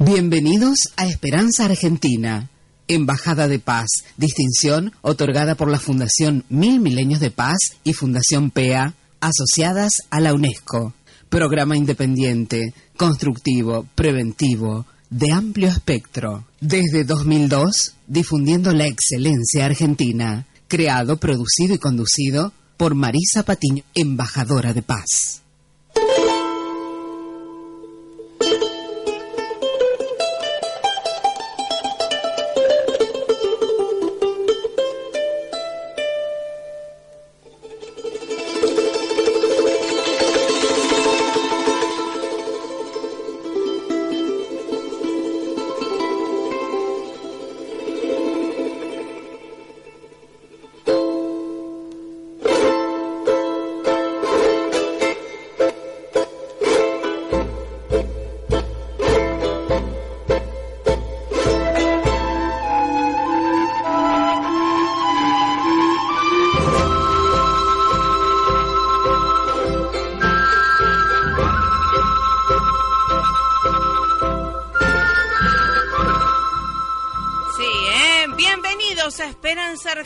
Bienvenidos a Esperanza Argentina, Embajada de Paz, distinción otorgada por la Fundación Mil Milenios de Paz y Fundación PEA, asociadas a la UNESCO. Programa independiente, constructivo, preventivo, de amplio espectro. Desde 2002, difundiendo la excelencia argentina. Creado, producido y conducido por Marisa Patiño, embajadora de paz.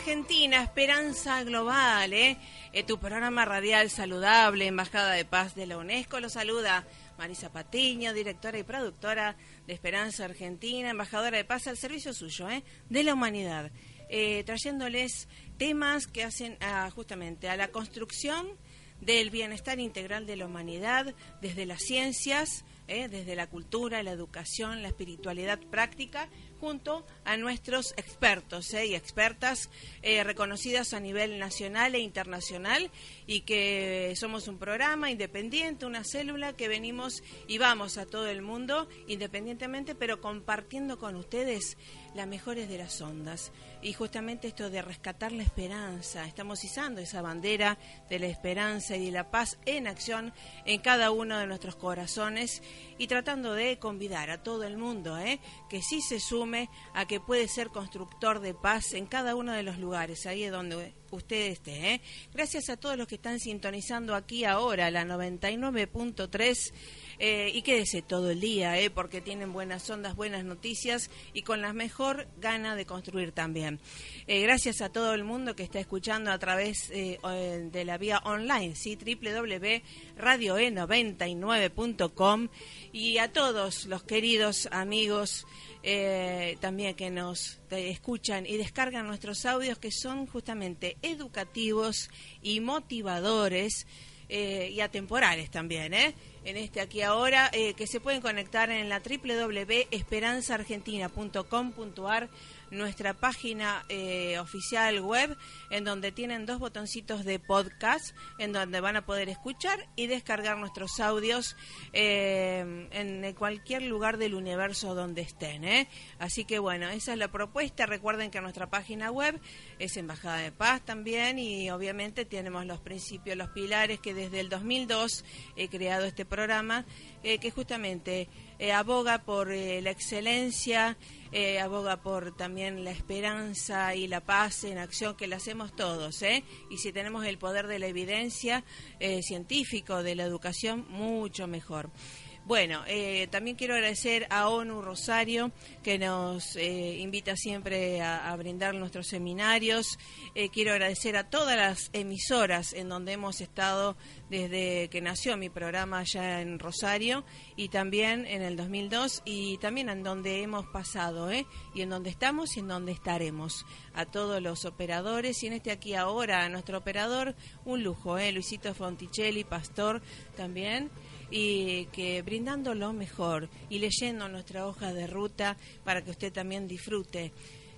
Esperanza Global, ¿eh? ¿eh? tu programa radial saludable, Embajada de Paz de la UNESCO. Lo saluda Marisa Patiño, directora y productora de Esperanza Argentina, embajadora de paz al servicio suyo, ¿eh? de la humanidad, eh, trayéndoles temas que hacen justamente a la construcción del bienestar integral de la humanidad desde las ciencias, ¿eh? desde la cultura, la educación, la espiritualidad práctica junto a nuestros expertos ¿eh? y expertas eh, reconocidas a nivel nacional e internacional y que somos un programa independiente, una célula que venimos y vamos a todo el mundo independientemente, pero compartiendo con ustedes las mejores de las ondas. Y justamente esto de rescatar la esperanza, estamos izando esa bandera de la esperanza y de la paz en acción en cada uno de nuestros corazones y tratando de convidar a todo el mundo ¿eh? que sí se sume a que puede ser constructor de paz en cada uno de los lugares, ahí es donde usted esté. ¿eh? Gracias a todos los que están sintonizando aquí ahora, la 99.3 eh, y quédese todo el día, eh, porque tienen buenas ondas, buenas noticias y con la mejor gana de construir también. Eh, gracias a todo el mundo que está escuchando a través de la vía online, ¿sí? www.radioe99.com y a todos los queridos amigos también que nos escuchan y descargan nuestros audios que son justamente educativos y motivadores y atemporales también, ¿eh? en este aquí ahora, eh, que se pueden conectar en la www.esperanzaargentina.com.ar nuestra página eh, oficial web, en donde tienen dos botoncitos de podcast, en donde van a poder escuchar y descargar nuestros audios eh, en cualquier lugar del universo donde estén. ¿eh? Así que bueno, esa es la propuesta. Recuerden que nuestra página web es Embajada de Paz también y obviamente tenemos los principios, los pilares que desde el 2002 he creado este programa, que justamente aboga por la excelencia, eh, aboga por también la esperanza y la paz en acción que la hacemos todos, ¿eh? Y si tenemos el poder de la evidencia eh, científico, de la educación, mucho mejor. Bueno, eh, también quiero agradecer a ONU Rosario, que nos eh, invita siempre a, brindar nuestros seminarios. Eh, quiero agradecer a todas las emisoras en donde hemos estado desde que nació mi programa allá en Rosario y también en el 2002 y también en donde hemos pasado, ¿eh? Y en donde estamos y en donde estaremos. A todos los operadores y en este aquí ahora, a nuestro operador, un lujo, ¿eh? Luisito Fonticelli, pastor también y que brindando lo mejor y leyendo nuestra hoja de ruta para que usted también disfrute.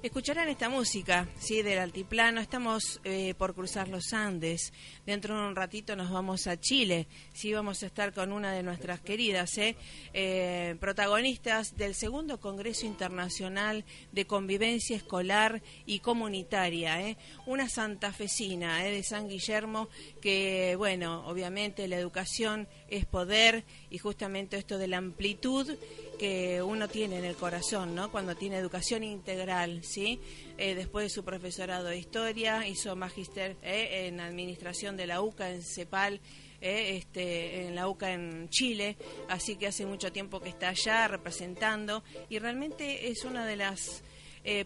Escucharán esta música, sí, del altiplano. Estamos eh, por cruzar los Andes. Dentro de un ratito nos vamos a Chile. Sí, vamos a estar con una de nuestras queridas, eh, eh, protagonistas del segundo Congreso Internacional de Convivencia Escolar y Comunitaria. Eh. Una santafesina eh, de San Guillermo que, bueno, obviamente la educación es poder y justamente esto de la amplitud que uno tiene en el corazón, ¿no? Cuando tiene educación integral, ¿sí? Eh, después de su profesorado de historia, hizo magíster eh, en administración de la UCA, en CEPAL, eh, este, en la UCA en Chile, así que hace mucho tiempo que está allá representando y realmente es una de las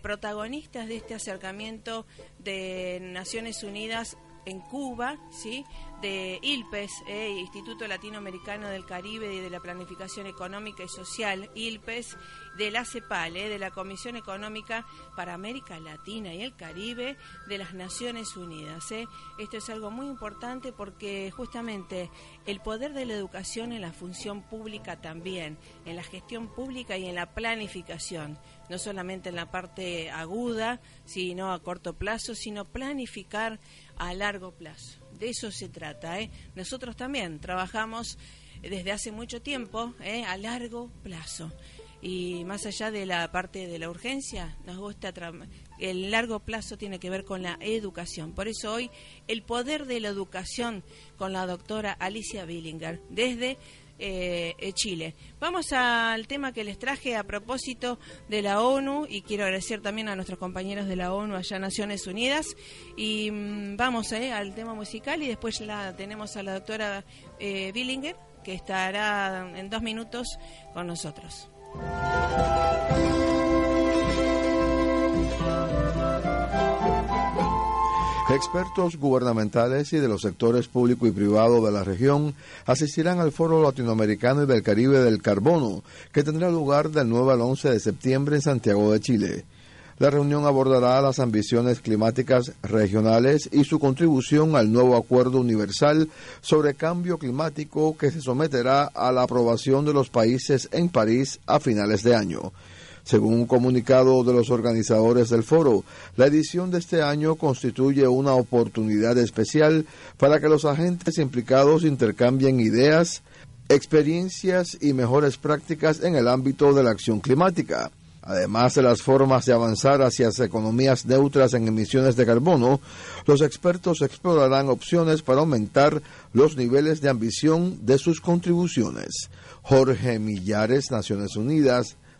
protagonistas de este acercamiento de Naciones Unidas en Cuba, ¿sí? De ILPES, eh, Instituto Latinoamericano del Caribe y de la Planificación Económica y Social, ILPES, de la CEPAL, eh, de la Comisión Económica para América Latina y el Caribe de las Naciones Unidas. Eh. Esto es algo muy importante porque justamente el poder de la educación en la función pública también, en la gestión pública y en la planificación, no solamente en la parte aguda, sino a corto plazo, sino planificar a largo plazo. De eso se trata. ¿eh? Nosotros también trabajamos desde hace mucho tiempo ¿eh? a largo plazo. Y más allá de la parte de la urgencia, nos gusta el largo plazo tiene que ver con la educación. Por eso hoy el poder de la educación con la doctora Alicia Billinger desde eh, eh, Chile. Vamos al tema que les traje a propósito de la ONU y quiero agradecer también a nuestros compañeros de la ONU allá en Naciones Unidas y mm, vamos eh, al tema musical y después la tenemos a la doctora Billinger que estará en dos minutos con nosotros. Expertos gubernamentales y de los sectores público y privado de la región asistirán al Foro Latinoamericano y del Caribe del Carbono, que tendrá lugar del 9 al 11 de septiembre en Santiago de Chile. La reunión abordará las ambiciones climáticas regionales y su contribución al nuevo Acuerdo Universal sobre Cambio Climático que se someterá a la aprobación de los países en París a finales de año. Según un comunicado de los organizadores del foro, la edición de este año constituye una oportunidad especial para que los agentes implicados intercambien ideas, experiencias y mejores prácticas en el ámbito de la acción climática. Además de las formas de avanzar hacia economías neutras en emisiones de carbono, los expertos explorarán opciones para aumentar los niveles de ambición de sus contribuciones. Jorge Millares, Naciones Unidas,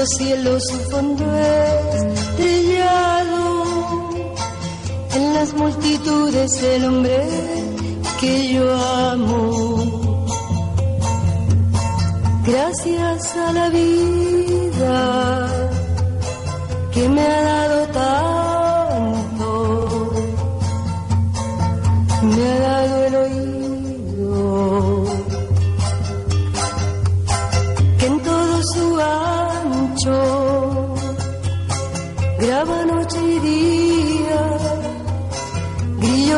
en el alto cielo su fondo estrellado, en las multitudes el hombre que yo amo. Gracias a la vida que me ha dado tanto,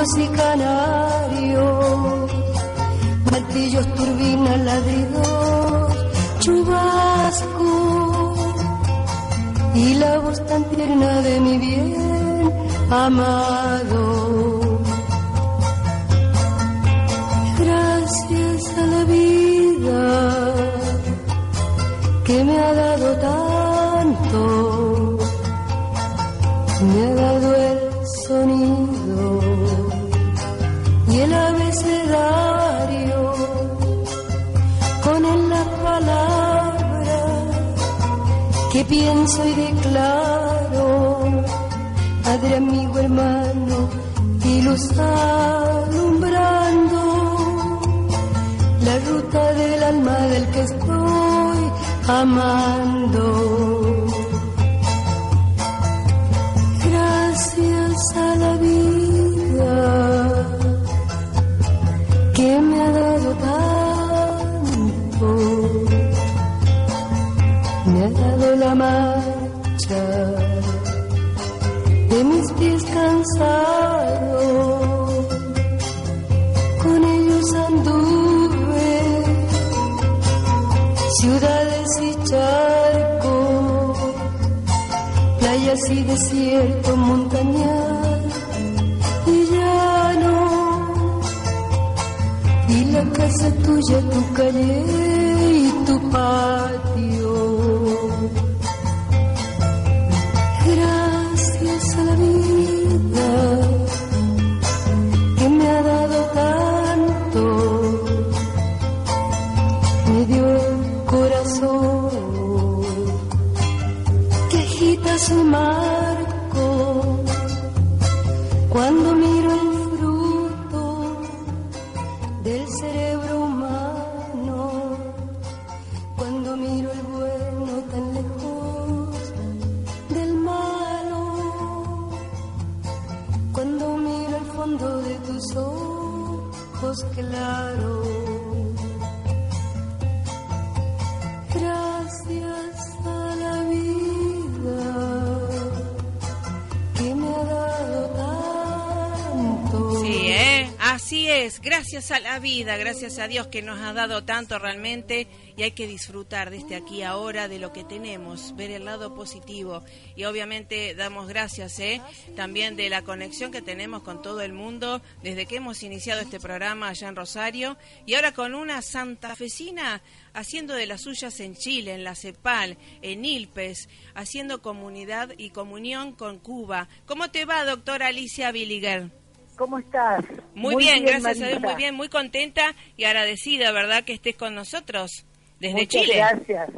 y canarios, martillos, turbinas, ladridos, chubasco y la voz tan tierna de mi bien amado. Gracias a la vida que me ha dado pienso y declaro, padre, amigo, hermano y luz alumbrando. La ruta del alma del que estoy amando playas y desierto, montañas y llano. Y la casa tuya, tu calle y tu patio. Así es, gracias a la vida, gracias a Dios que nos ha dado tanto realmente y hay que disfrutar de este aquí ahora, de lo que tenemos, ver el lado positivo y obviamente damos gracias ¿eh? también de la conexión que tenemos con todo el mundo desde que hemos iniciado este programa allá en Rosario y ahora con una santafesina haciendo de las suyas en Chile, en la CEPAL, en Ilpes, haciendo comunidad y comunión con Cuba. ¿Cómo te va, doctora Alicia Billiger? ¿Cómo estás? Muy, bien, gracias a Dios, muy bien, muy contenta y agradecida, ¿verdad?, que estés con nosotros desde Muchas Chile. Gracias.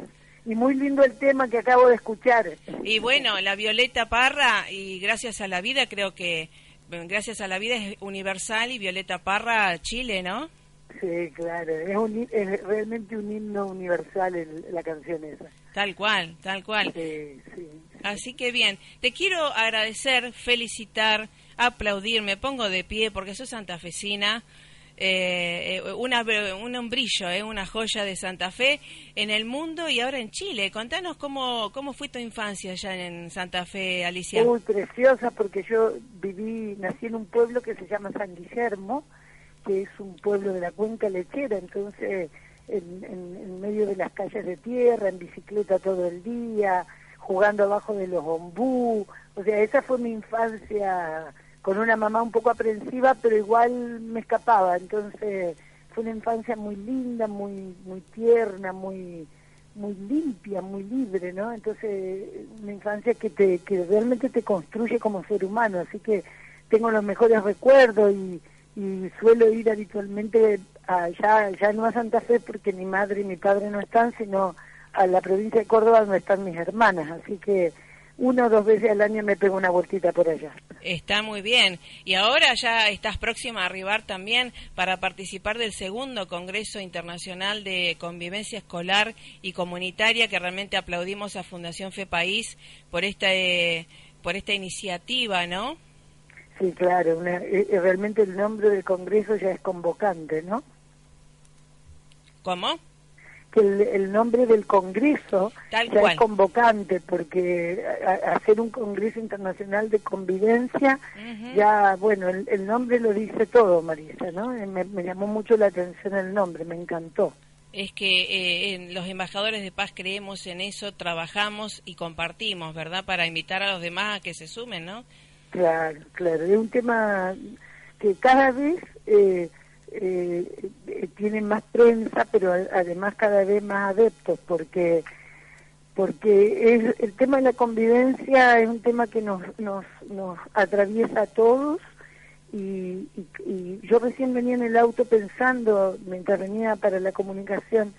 Y muy lindo el tema que acabo de escuchar. Y bueno, la Violeta Parra y gracias a la vida, creo que gracias a la vida es universal y Violeta Parra Chile, ¿no? Sí, claro. Es, un es realmente un himno universal el- la canción esa. Tal cual, tal cual. Sí, sí. Así que bien, te quiero agradecer, felicitar, aplaudir, me pongo de pie porque sos santafesina, eh, eh, una, un hombrillo, eh, una joya de Santa Fe en el mundo y ahora en Chile. Contanos cómo, cómo fue tu infancia allá en Santa Fe, Alicia. Muy preciosa porque yo viví, nací en un pueblo que se llama San Guillermo, que es un pueblo de la cuenca lechera, entonces en, en- en medio de las calles de tierra, en bicicleta todo el día, jugando abajo de los ombú, o sea, esa fue mi infancia con una mamá un poco aprensiva, pero igual me escapaba, entonces fue una infancia muy linda, muy muy tierna, muy muy limpia, muy libre, ¿no? Entonces, una infancia que te que realmente te construye como ser humano, así que tengo los mejores recuerdos y, y suelo ir habitualmente allá, ya no a Santa Fe porque mi madre y mi padre no están, sino a la provincia de Córdoba donde están mis hermanas, así que una o dos veces al año me pego una vueltita por allá. Está muy bien. Y ahora ya estás próxima a arribar también para participar del segundo Congreso Internacional de Convivencia Escolar y Comunitaria, que realmente aplaudimos a Fundación Fe País por esta, eh, por esta iniciativa, ¿no? Sí, claro, una- eh, eh, realmente el nombre del Congreso ya es convocante, ¿no? ¿Cómo? Que el, el nombre del Congreso Tal ya cual. es convocante, porque a- hacer un Congreso Internacional de Convivencia, ya, bueno, el, el nombre lo dice todo, Marisa, ¿no? Eh, Me, me llamó mucho la atención el nombre, me encantó. Es que eh, en los embajadores de paz creemos en eso, trabajamos y compartimos, ¿verdad? Para invitar a los demás a que se sumen, ¿no? Claro, claro, es un tema que cada vez eh, eh, eh, tiene más prensa, pero además cada vez más adeptos, porque porque es, el tema de la convivencia es un tema que nos, nos, nos atraviesa a todos. Y, y- y yo recién venía en el auto pensando, mientras venía para la comunicación,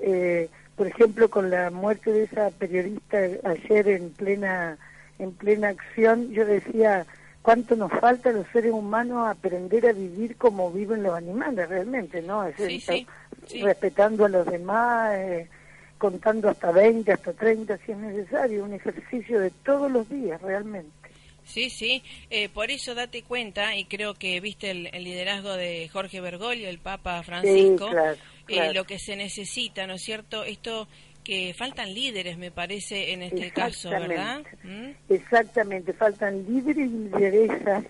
eh, por ejemplo, con la muerte de esa periodista ayer en plena en plena acción, yo decía, ¿cuánto nos falta a los seres humanos aprender a vivir como viven los animales realmente, ¿no? Es Sí, decir, sí, sí. respetando a los demás, eh, contando hasta 20, hasta 30 si es necesario, un ejercicio de todos los días realmente. Sí, sí, eh, por eso date cuenta, y creo que viste el, el liderazgo de Jorge Bergoglio, el Papa Francisco, claro, eh, lo que se necesita, ¿no es cierto? Esto que faltan líderes, me parece, en este caso, ¿verdad? ¿Mm? Exactamente, faltan líderes y lideresas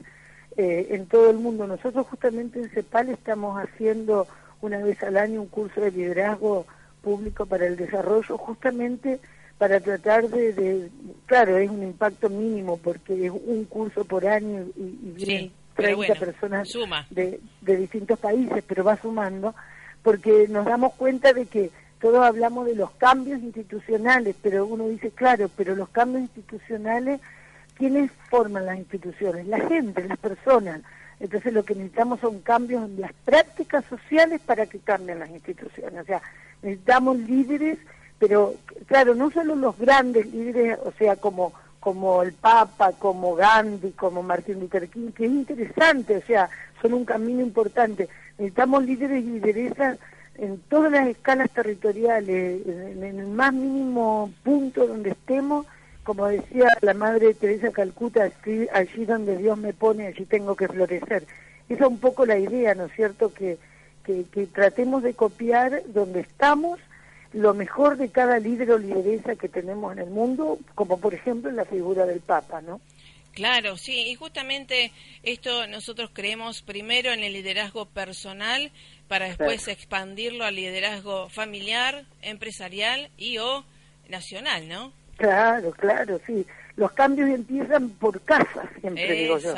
eh, en todo el mundo. Nosotros justamente en CEPAL estamos haciendo una vez al año un curso de liderazgo público para el desarrollo, justamente para tratar de, claro, es un impacto mínimo porque es un curso por año y, y vienen 30 personas De, de distintos países, pero va sumando, porque nos damos cuenta de que todos hablamos de los cambios institucionales, pero uno dice, claro, pero los cambios institucionales, ¿quiénes forman las instituciones? La gente, las personas. Entonces lo que necesitamos son cambios en las prácticas sociales para que cambien las instituciones. O sea, necesitamos líderes, pero claro, no solo los grandes líderes, o sea, como como el Papa, como Gandhi, como Martin Luther King, que es interesante, o sea, son un camino importante. Necesitamos líderes y lideresas en todas las escalas territoriales, en, el más mínimo punto donde estemos, como decía la Madre Teresa Calcuta, allí donde Dios me pone, allí tengo que florecer. Esa es un poco la idea, ¿no es cierto?, que, que, que tratemos de copiar donde estamos lo mejor de cada líder o lideresa que tenemos en el mundo, como por ejemplo la figura del Papa, ¿no? Claro, sí, y justamente esto nosotros creemos primero en el liderazgo personal para después expandirlo al liderazgo familiar, empresarial y o nacional, ¿no? Claro, claro, sí. Los cambios empiezan por casa, siempre digo yo.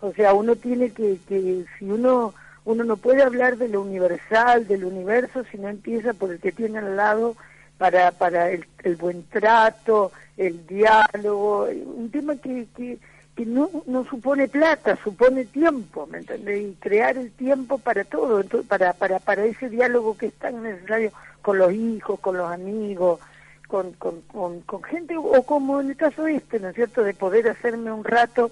O sea, uno tiene que, que si uno uno no puede hablar de lo universal, del universo, si no empieza por el que tiene al lado para, para el, buen trato, el diálogo, un tema que, que, que no, no supone plata, supone tiempo, ¿me entiendes? Y crear el tiempo para todo, para, para, para ese diálogo que es tan necesario con los hijos, con los amigos, con, con, con, con gente, o como en el caso este, ¿no es cierto?, de poder hacerme un rato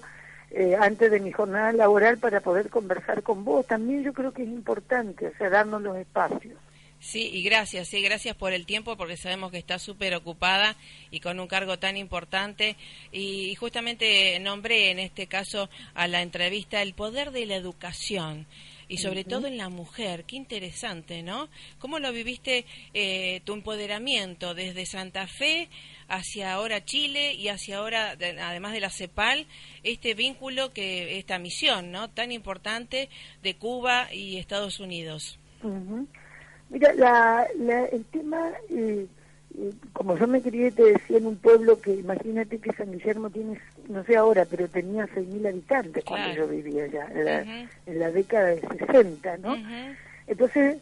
eh, antes de mi jornada laboral para poder conversar con vos. También yo creo que es importante, o sea, darnos los espacios. Sí, y gracias, sí, gracias por el tiempo porque sabemos que está súper ocupada y con un cargo tan importante. Y justamente nombré en este caso a la entrevista el poder de la educación y sobre todo en la mujer. Qué interesante, ¿no? ¿Cómo lo viviste eh, tu empoderamiento desde Santa Fe hacia ahora Chile y hacia ahora, además de la CEPAL, este vínculo, que esta misión, ¿no? Tan importante de Cuba y Estados Unidos. Mira, la, el tema, eh, eh, como yo me crié, te decía, en un pueblo que, imagínate que San Guillermo tiene, no sé ahora, pero tenía 6.000 habitantes cuando yo vivía allá, en, la, década de 60, ¿no? Entonces,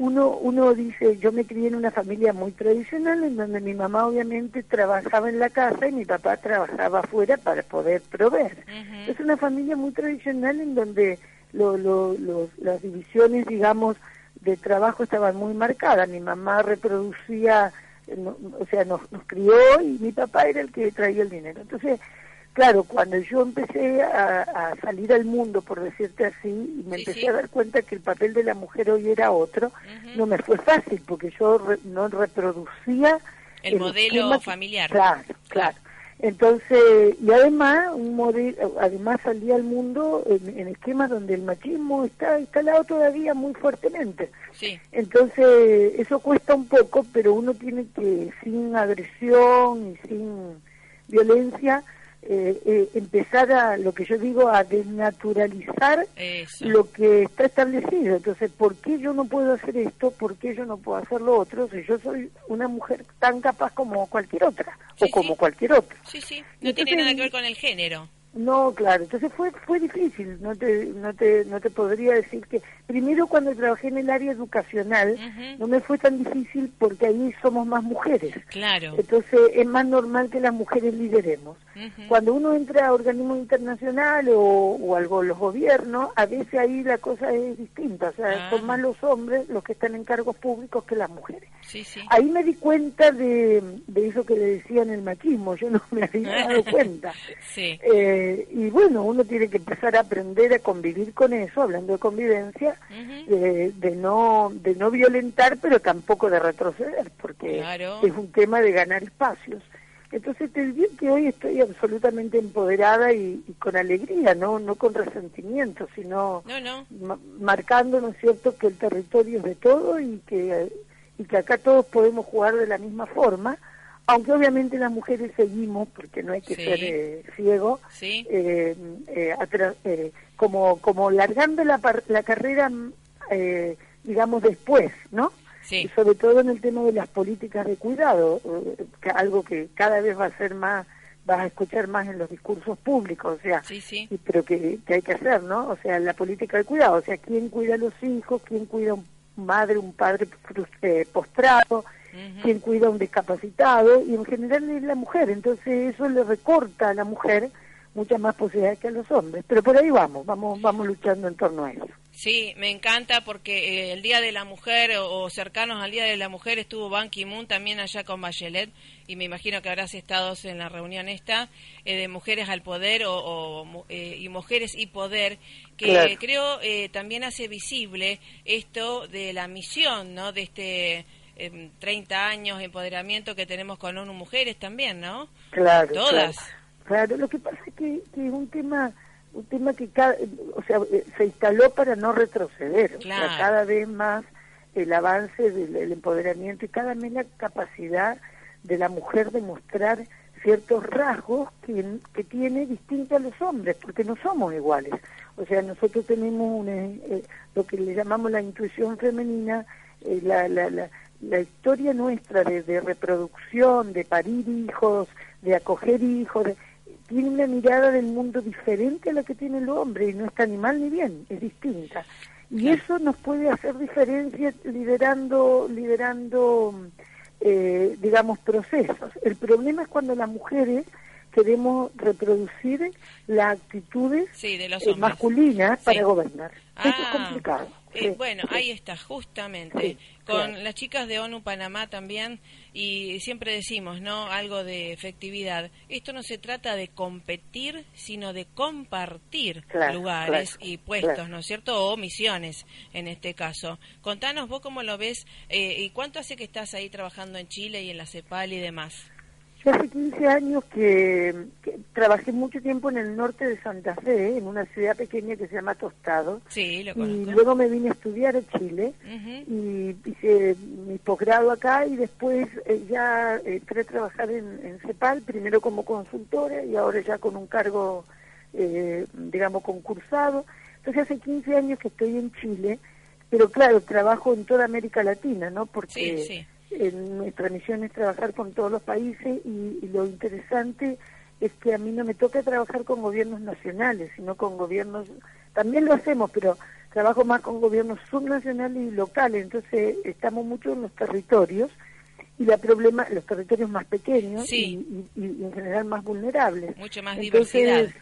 uno, uno dice, yo me crié en una familia muy tradicional, en donde mi mamá obviamente trabajaba en la casa y mi papá trabajaba afuera para poder proveer. Es una familia muy tradicional en donde lo, lo, las divisiones, digamos, de trabajo estaban muy marcadas. Mi mamá reproducía, o sea, nos, nos crió y mi papá era el que traía el dinero. Entonces, claro, cuando yo empecé a, salir al mundo, por decirte así, y me empecé a dar cuenta que el papel de la mujer hoy era otro, no me fue fácil porque yo no reproducía el, modelo familiar. claro, claro. Entonces, y además, un modelo, además salía al mundo en, esquemas donde el machismo está instalado todavía muy fuertemente. Sí. Entonces, eso cuesta un poco, pero uno tiene que, sin agresión y sin violencia, eh, eh, empezar a, lo que yo digo, a desnaturalizar lo que está establecido. Entonces, ¿por qué yo no puedo hacer esto? ¿Por qué yo no puedo hacer lo otro? Si yo soy una mujer tan capaz como cualquier otra, o como cualquier otro. Sí, sí, no tiene nada que ver con el género. No, claro, entonces fue fue difícil, no te no te no te podría decir que primero cuando trabajé en el área educacional no me fue tan difícil porque ahí somos más mujeres. Claro. Entonces es más normal que las mujeres lideremos. Cuando uno entra a organismos internacionales o, o algo los gobiernos, a veces ahí la cosa es distinta, o sea, ah. son más los hombres los que están en cargos públicos que las mujeres. Sí, sí. Ahí me di cuenta de, de eso que le decían el machismo, yo no me había dado cuenta. sí. Eh, y bueno, uno tiene que empezar a aprender a convivir con eso, hablando de convivencia, de, no de no violentar, pero tampoco de retroceder, porque es un tema de ganar espacios. Entonces te diría que hoy estoy absolutamente empoderada y, con alegría, no no con resentimiento, sino no, marcando, ¿no es cierto?, que el territorio es de todo y que y que acá todos podemos jugar de la misma forma, aunque obviamente las mujeres seguimos, porque no hay que Sí. ser eh, ciego, Sí. eh, eh, atra- eh, como, como largando la, par- la carrera, mm, eh, digamos, después, ¿no? Sí. Y sobre todo en el tema de las políticas de cuidado, eh, que algo que cada vez va a ser más, vas a escuchar más en los discursos públicos, o sea, Sí, sí. y- pero que, que hay que hacer, ¿no? O sea, la política de cuidado, o sea, quién cuida a los hijos, quién cuida a un madre, un padre frus- quién cuida a un discapacitado, y en general es la mujer, entonces eso le recorta a la mujer muchas más posibilidades que a los hombres, pero por ahí vamos, vamos, vamos luchando en torno a eso. Sí, me encanta porque eh, el Día de la Mujer o, o cercanos al Día de la Mujer estuvo Ban Ki-moon también allá con Bachelet y me imagino que habrás estado en la reunión esta eh, de Mujeres al Poder o, eh, y Mujeres y Poder que Claro. creo eh, también hace visible esto de la misión, ¿no? De este em, 30 años de empoderamiento que tenemos con ONU Mujeres también, ¿no? Claro. Todas. Claro, Claro, lo que pasa es que, que es un tema un tema que cada, o sea, eh, se instaló para no retroceder. O sea, Claro. cada vez más el avance del, del empoderamiento y cada vez la capacidad de la mujer de mostrar ciertos rasgos que, que tiene distinto a los hombres, porque no somos iguales. O sea, nosotros tenemos una, eh, lo que le llamamos la intuición femenina, eh, la, la, la, la historia nuestra de, de reproducción, de parir hijos, de acoger hijos, de- tiene una mirada del mundo diferente a la que tiene el hombre y no está ni mal ni bien, es distinta. Y eso nos puede hacer diferencia liderando, liderando eh, digamos, procesos. El problema es cuando las mujeres queremos reproducir las actitudes Sí, de los eh, masculinas Sí. para gobernar. Eso es Ah, complicado. eh, sí, bueno, ahí está, justamente, con claro. las chicas de ONU Panamá también, y siempre decimos, ¿no? Algo de efectividad. Esto no se trata de competir, sino de compartir Claro, lugares claro, y puestos. ¿no es cierto? O misiones, en este caso. Contanos vos cómo lo ves eh, y cuánto hace que estás ahí trabajando en Chile y en la CEPAL y demás. Yo hace 15 años que, que trabajé mucho tiempo en el norte de Santa Fe, en una ciudad pequeña que se llama Tostado, Sí, lo y luego me vine a estudiar a Chile y hice mi posgrado acá y después eh, ya entré a trabajar en, en CEPAL, primero como consultora y ahora ya con un cargo, eh, digamos, concursado. Entonces hace 15 años que estoy en Chile, pero claro, trabajo en toda América Latina, ¿no? Porque Sí, sí. En nuestra misión es trabajar con todos los países y, y lo interesante es que a mí no me toca trabajar con gobiernos nacionales, sino con gobiernos, también lo hacemos, pero trabajo más con gobiernos subnacionales y locales, entonces estamos mucho en los territorios y la problema, los territorios más pequeños Sí. y, y- y en general más vulnerables. Mucho más Entonces, diversidad.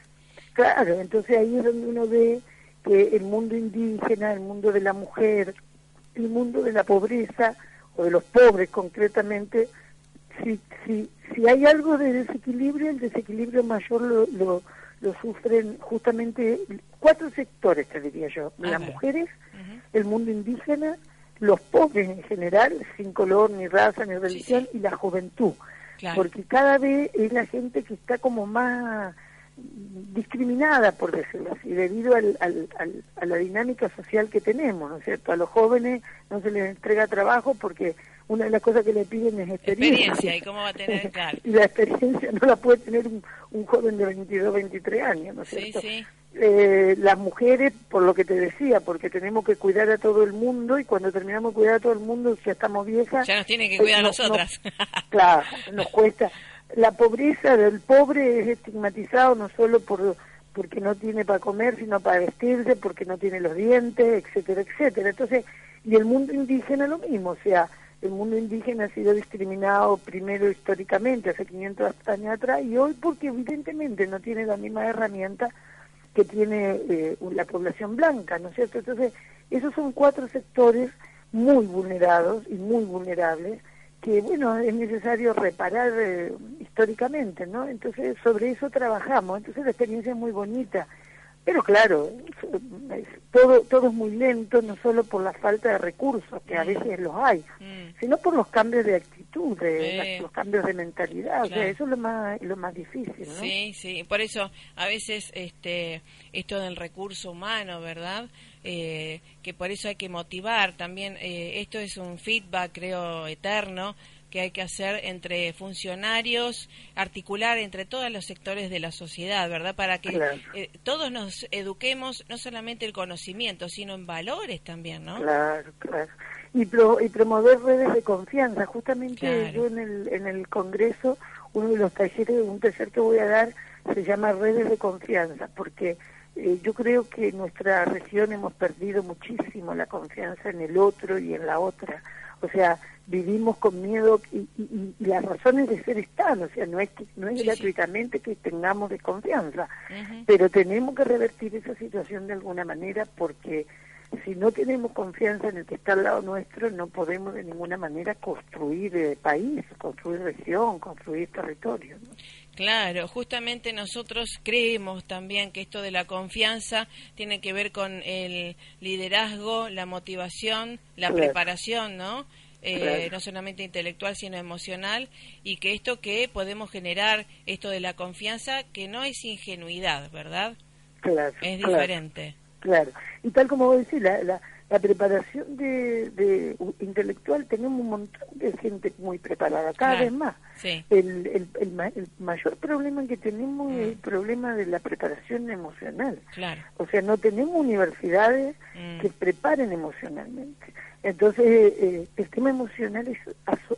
Claro, entonces ahí es donde uno ve que el mundo indígena, el mundo de la mujer, el mundo de la pobreza o de los pobres concretamente, si, si, si hay algo de desequilibrio, el desequilibrio mayor lo, lo, lo sufren justamente cuatro sectores, te diría yo, las mujeres, el mundo indígena, los pobres en general, sin color, ni raza, ni religión, y la juventud. Claro. porque cada vez es la gente que está como más discriminada, por decirlo así, debido al, al- al- a la dinámica social que tenemos, ¿no es cierto? A los jóvenes no se les entrega trabajo porque una de las cosas que le piden es experiencia. Experiencia, ¿y cómo va a tener? Claro. y la experiencia no la puede tener un, un joven de 22, 23 años, ¿no es Sí, cierto? sí. Eh, las mujeres, por lo que te decía, porque tenemos que cuidar a todo el mundo y cuando terminamos de cuidar a todo el mundo ya estamos viejas. Ya nos tienen que eh, cuidar a no- nosotras. no- claro, nos cuesta. La pobreza del pobre es estigmatizado no solo por porque no tiene para comer, sino para vestirse, porque no tiene los dientes, etcétera, etcétera. Entonces, y el mundo indígena lo mismo, o sea, el mundo indígena ha sido discriminado primero históricamente, hace 500 años atrás, y hoy porque evidentemente no tiene la misma herramienta que tiene eh, la población blanca, ¿no es cierto? Entonces, esos son cuatro sectores muy vulnerados y muy vulnerables que, bueno, es necesario reparar eh, históricamente, ¿no? Entonces, sobre eso trabajamos. Entonces, la experiencia es muy bonita Pero claro, todo, todo es muy lento, no solo por la falta de recursos, que a mm. veces los hay, mm. sino por los cambios de actitud, de, los cambios de mentalidad. O sea, eso es lo más, lo más difícil. ¿no? Sí, sí. Por eso, a veces, este, esto del recurso humano, ¿verdad? Eh, que por eso hay que motivar también. Eh, esto es un feedback, creo, eterno que hay que hacer entre funcionarios, articular entre todos los sectores de la sociedad, ¿verdad? Para que eh, todos nos eduquemos, no solamente el conocimiento, sino en valores también, ¿no? Claro, claro. Y, y promover redes de confianza. Justamente yo en el, en el Congreso, uno de los talleres, un taller que voy a dar, se llama redes de confianza, porque eh, yo creo que en nuestra región hemos perdido muchísimo la confianza en el otro y en la otra. O sea, vivimos con miedo y, las razones de ser están, o sea, no es que no es gratuitamente que tengamos desconfianza, pero tenemos que revertir esa situación de alguna manera porque si no tenemos confianza en el que está al lado nuestro, no podemos de ninguna manera construir eh, país, construir región, construir territorio. Claro, justamente nosotros creemos también que esto de la confianza tiene que ver con el liderazgo, la motivación, la preparación, ¿no? Eh, no solamente intelectual sino emocional y que esto que podemos generar esto de la confianza que no es ingenuidad verdad claro es diferente claro. Y tal como vos decís la, la, preparación de, de, intelectual tenemos un montón de gente muy preparada. Cada vez más. el, el, el, mayor problema que tenemos es el mm. problema de la preparación emocional. Claro. o sea no tenemos universidades mm. que preparen emocionalmente. Entonces, eh, el tema emocional es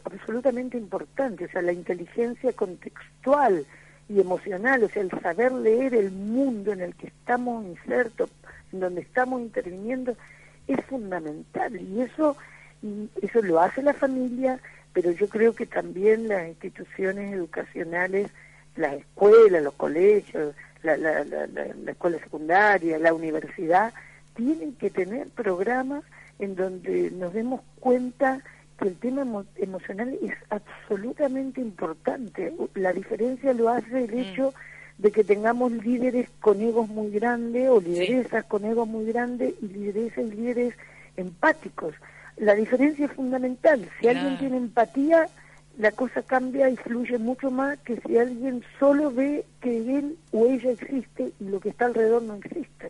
absolutamente importante, o sea, la inteligencia contextual y emocional, o sea, el saber leer el mundo en el que estamos insertos, donde estamos interviniendo, es fundamental. Y eso, eso lo hace la familia, pero yo creo que también las instituciones educacionales, las escuelas, los colegios, la, la, la, la escuela secundaria, la universidad, tienen que tener programas en donde nos demos cuenta que el tema emocional es absolutamente importante. La diferencia lo hace el mm. De que tengamos líderes con egos muy grandes o lideresas con egos muy grandes y lideresas y líderes empáticos. La diferencia es fundamental. Si alguien tiene empatía, la cosa cambia y fluye mucho más que si alguien solo ve que él o ella existe y lo que está alrededor no existe.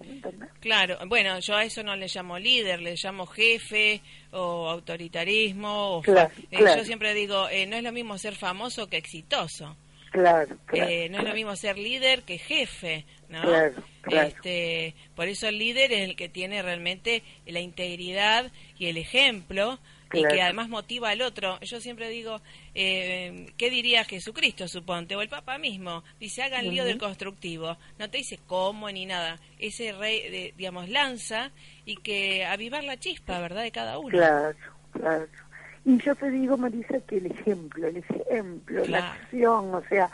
Claro, bueno, yo a eso no le llamo líder, le llamo jefe o autoritarismo. Eh, yo siempre digo, eh, no es lo mismo ser famoso que exitoso. Claro, eh, no es lo mismo ser líder que jefe, ¿no? Este, por eso el líder es el que tiene realmente la integridad y el ejemplo y que además motiva al otro. Yo siempre digo, eh, ¿qué diría Jesucristo, suponte? O el Papa mismo. Dice, hagan lío del constructivo. No te dice cómo ni nada. Ese rey, digamos, lanza y que avivar la chispa, ¿verdad?, de cada uno. Claro, claro. Y yo te digo, Marisa, que el ejemplo, el ejemplo, la acción, o sea,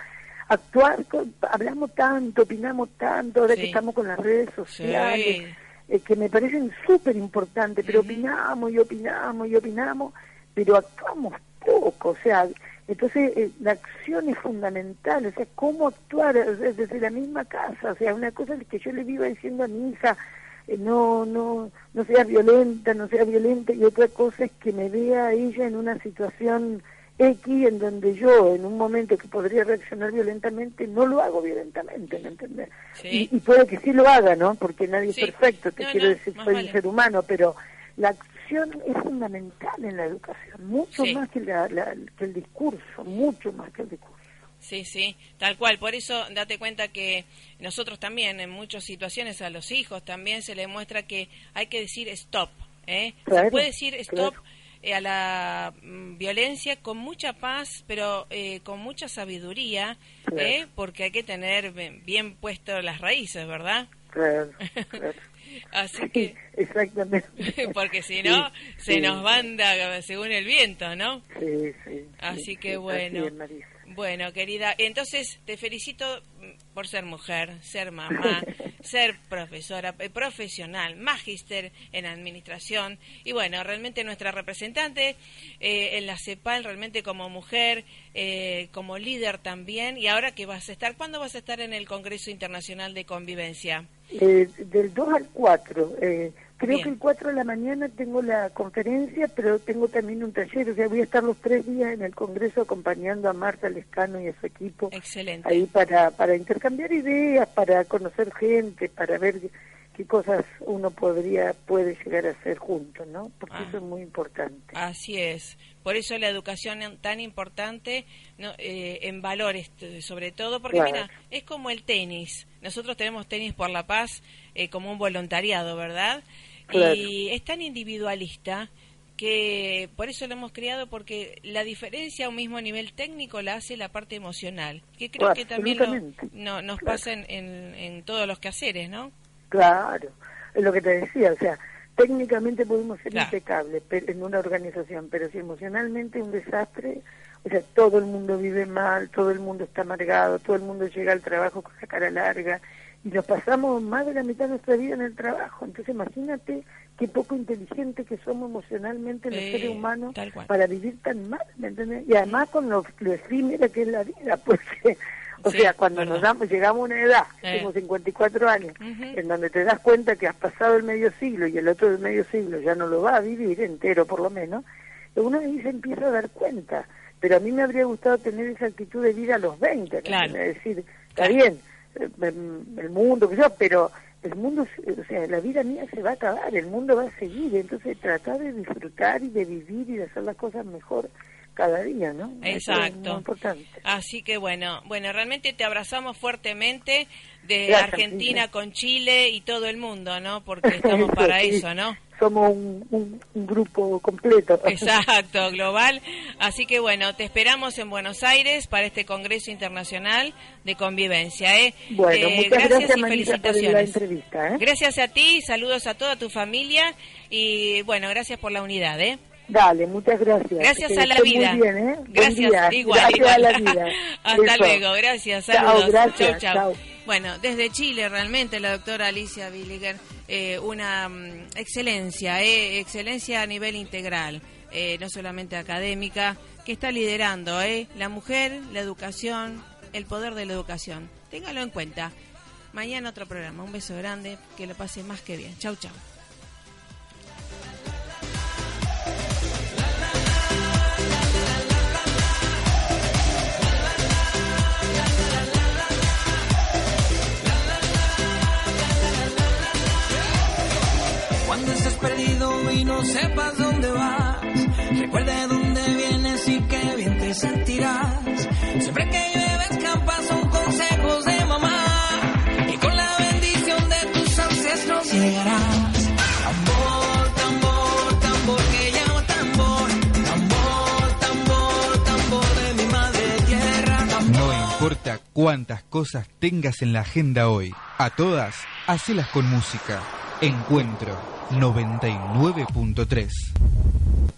actuar, hablamos tanto, opinamos tanto, ahora que estamos con las redes sociales. Eh, que me parecen súper importantes, pero opinamos y opinamos y opinamos, pero actuamos poco, o sea, entonces eh, la acción es fundamental, o sea, cómo actuar desde la misma casa, o sea, una cosa que yo le iba diciendo a mi hija, eh, no, no, no sea violenta, no sea violenta, y otra cosa es que me vea ella en una situación X en donde yo en un momento que podría reaccionar violentamente no lo hago violentamente, ¿me entiendes? Y, puede que sí lo haga, ¿no? Porque nadie es perfecto, te quiero decir, soy un ser humano, pero la acción es fundamental en la educación, mucho más que, que el discurso, mucho más que el discurso. Sí, sí, tal cual. Por eso date cuenta que nosotros también en muchas situaciones a los hijos también se les muestra que hay que decir stop. ¿eh? se puede decir stop. Eh, a la mm, violencia con mucha paz, pero eh, con mucha sabiduría, ¿eh? porque hay que tener bien puesto las raíces, ¿verdad? Claro, Así que... Exactamente. Porque si no, se nos banda según el viento, ¿no? Sí, sí. Así que bueno. Bueno, querida, entonces te felicito por ser mujer, ser mamá, ser profesora, eh, profesional, magíster en administración y bueno, realmente nuestra representante eh, en la CEPAL, realmente como mujer, eh, como líder también. Y ahora que vas a estar, ¿cuándo vas a estar en el Congreso Internacional de Convivencia? del 2 al 4. Creo que el 4 de la mañana tengo la conferencia, pero tengo también un taller, o sea, voy a estar los tres días en el Congreso acompañando a Marta Lescano y a su equipo. Excelente. Ahí para, para intercambiar ideas, para conocer gente, para ver qué cosas uno podría, puede llegar a hacer juntos, ¿no? Porque Ah. eso es muy importante. Así es. Por eso la educación en- tan importante ¿no? Eh, en valores, sobre todo, porque Claro. mira, es como el tenis. Nosotros tenemos tenis por la paz eh, como un voluntariado, ¿verdad? Claro. Y es tan individualista que por eso lo hemos creado porque la diferencia a un mismo nivel técnico la hace la parte emocional que creo que también lo- no, nos pasa en, en, en todos los quehaceres ¿no? Claro, es lo que te decía, o sea, técnicamente podemos ser Claro. impecables pero- en una organización, pero si emocionalmente es un desastre, o sea, todo el mundo vive mal, todo el mundo está amargado, todo el mundo llega al trabajo con la cara larga y nos pasamos más de la mitad de nuestra vida en el trabajo. Entonces imagínate qué poco inteligente que somos emocionalmente los Eh, seres humanos para vivir tan mal, ¿me entiendes? Y además con lo, lo efímera que es la vida, porque, o Sí, sea, cuando verdad. nos damos, llegamos a una edad, Eh. tengo 54 años, en donde te das cuenta que has pasado el medio siglo y el otro del medio siglo ya no lo va a vivir entero por lo menos, uno ahí se empieza a dar cuenta. Pero a mí me habría gustado tener esa actitud de vida a los 20, ¿me Claro. entiendes? Es decir, está Claro. bien, eh, em, el mundo, que yo, pero el mundo, o sea, la vida mía se va a acabar, el mundo va a seguir, entonces tratar de disfrutar y de vivir y de hacer las cosas mejor cada día, ¿no? Eso es Exacto. muy importante. Así que bueno, bueno, realmente te abrazamos fuertemente de Gracias, Argentina con Chile y todo el mundo, ¿no? Porque estamos para Sí. eso, ¿no? Somos un, un- un grupo completo. Exacto, global. Así que bueno, te esperamos en Buenos Aires para este Congreso Internacional de Convivencia, ¿eh? Bueno, Eh, muchas gracias, y la felicitaciones. entrevista. ¿eh? Gracias a ti, saludos a toda tu familia y bueno, gracias por la unidad, ¿eh? Dale, muchas gracias. Gracias Que a la vida. Muy bien, ¿eh? Buen Gracias, igual, gracias igual. a la vida. Hasta luego, gracias, Chao, saludos. gracias, Chau, chau. chao. Bueno, desde Chile realmente la doctora Alicia Billiger, eh, una mm, excelencia, eh, excelencia a nivel integral, eh, no solamente académica, que está liderando eh, la mujer, la educación, el poder de la educación. Téngalo en cuenta. Mañana otro programa. Un beso grande, que lo pase más que bien. Chau, chau. Perdido y no sepas dónde vas, recuerda de dónde vienes y qué bien te sentirás. Siempre que llueve escampa son consejos de mamá y con la bendición de tus ancestros llegarás. Cuántas cosas tengas en la agenda hoy, a todas, hacelas con música. Encuentro 99.3.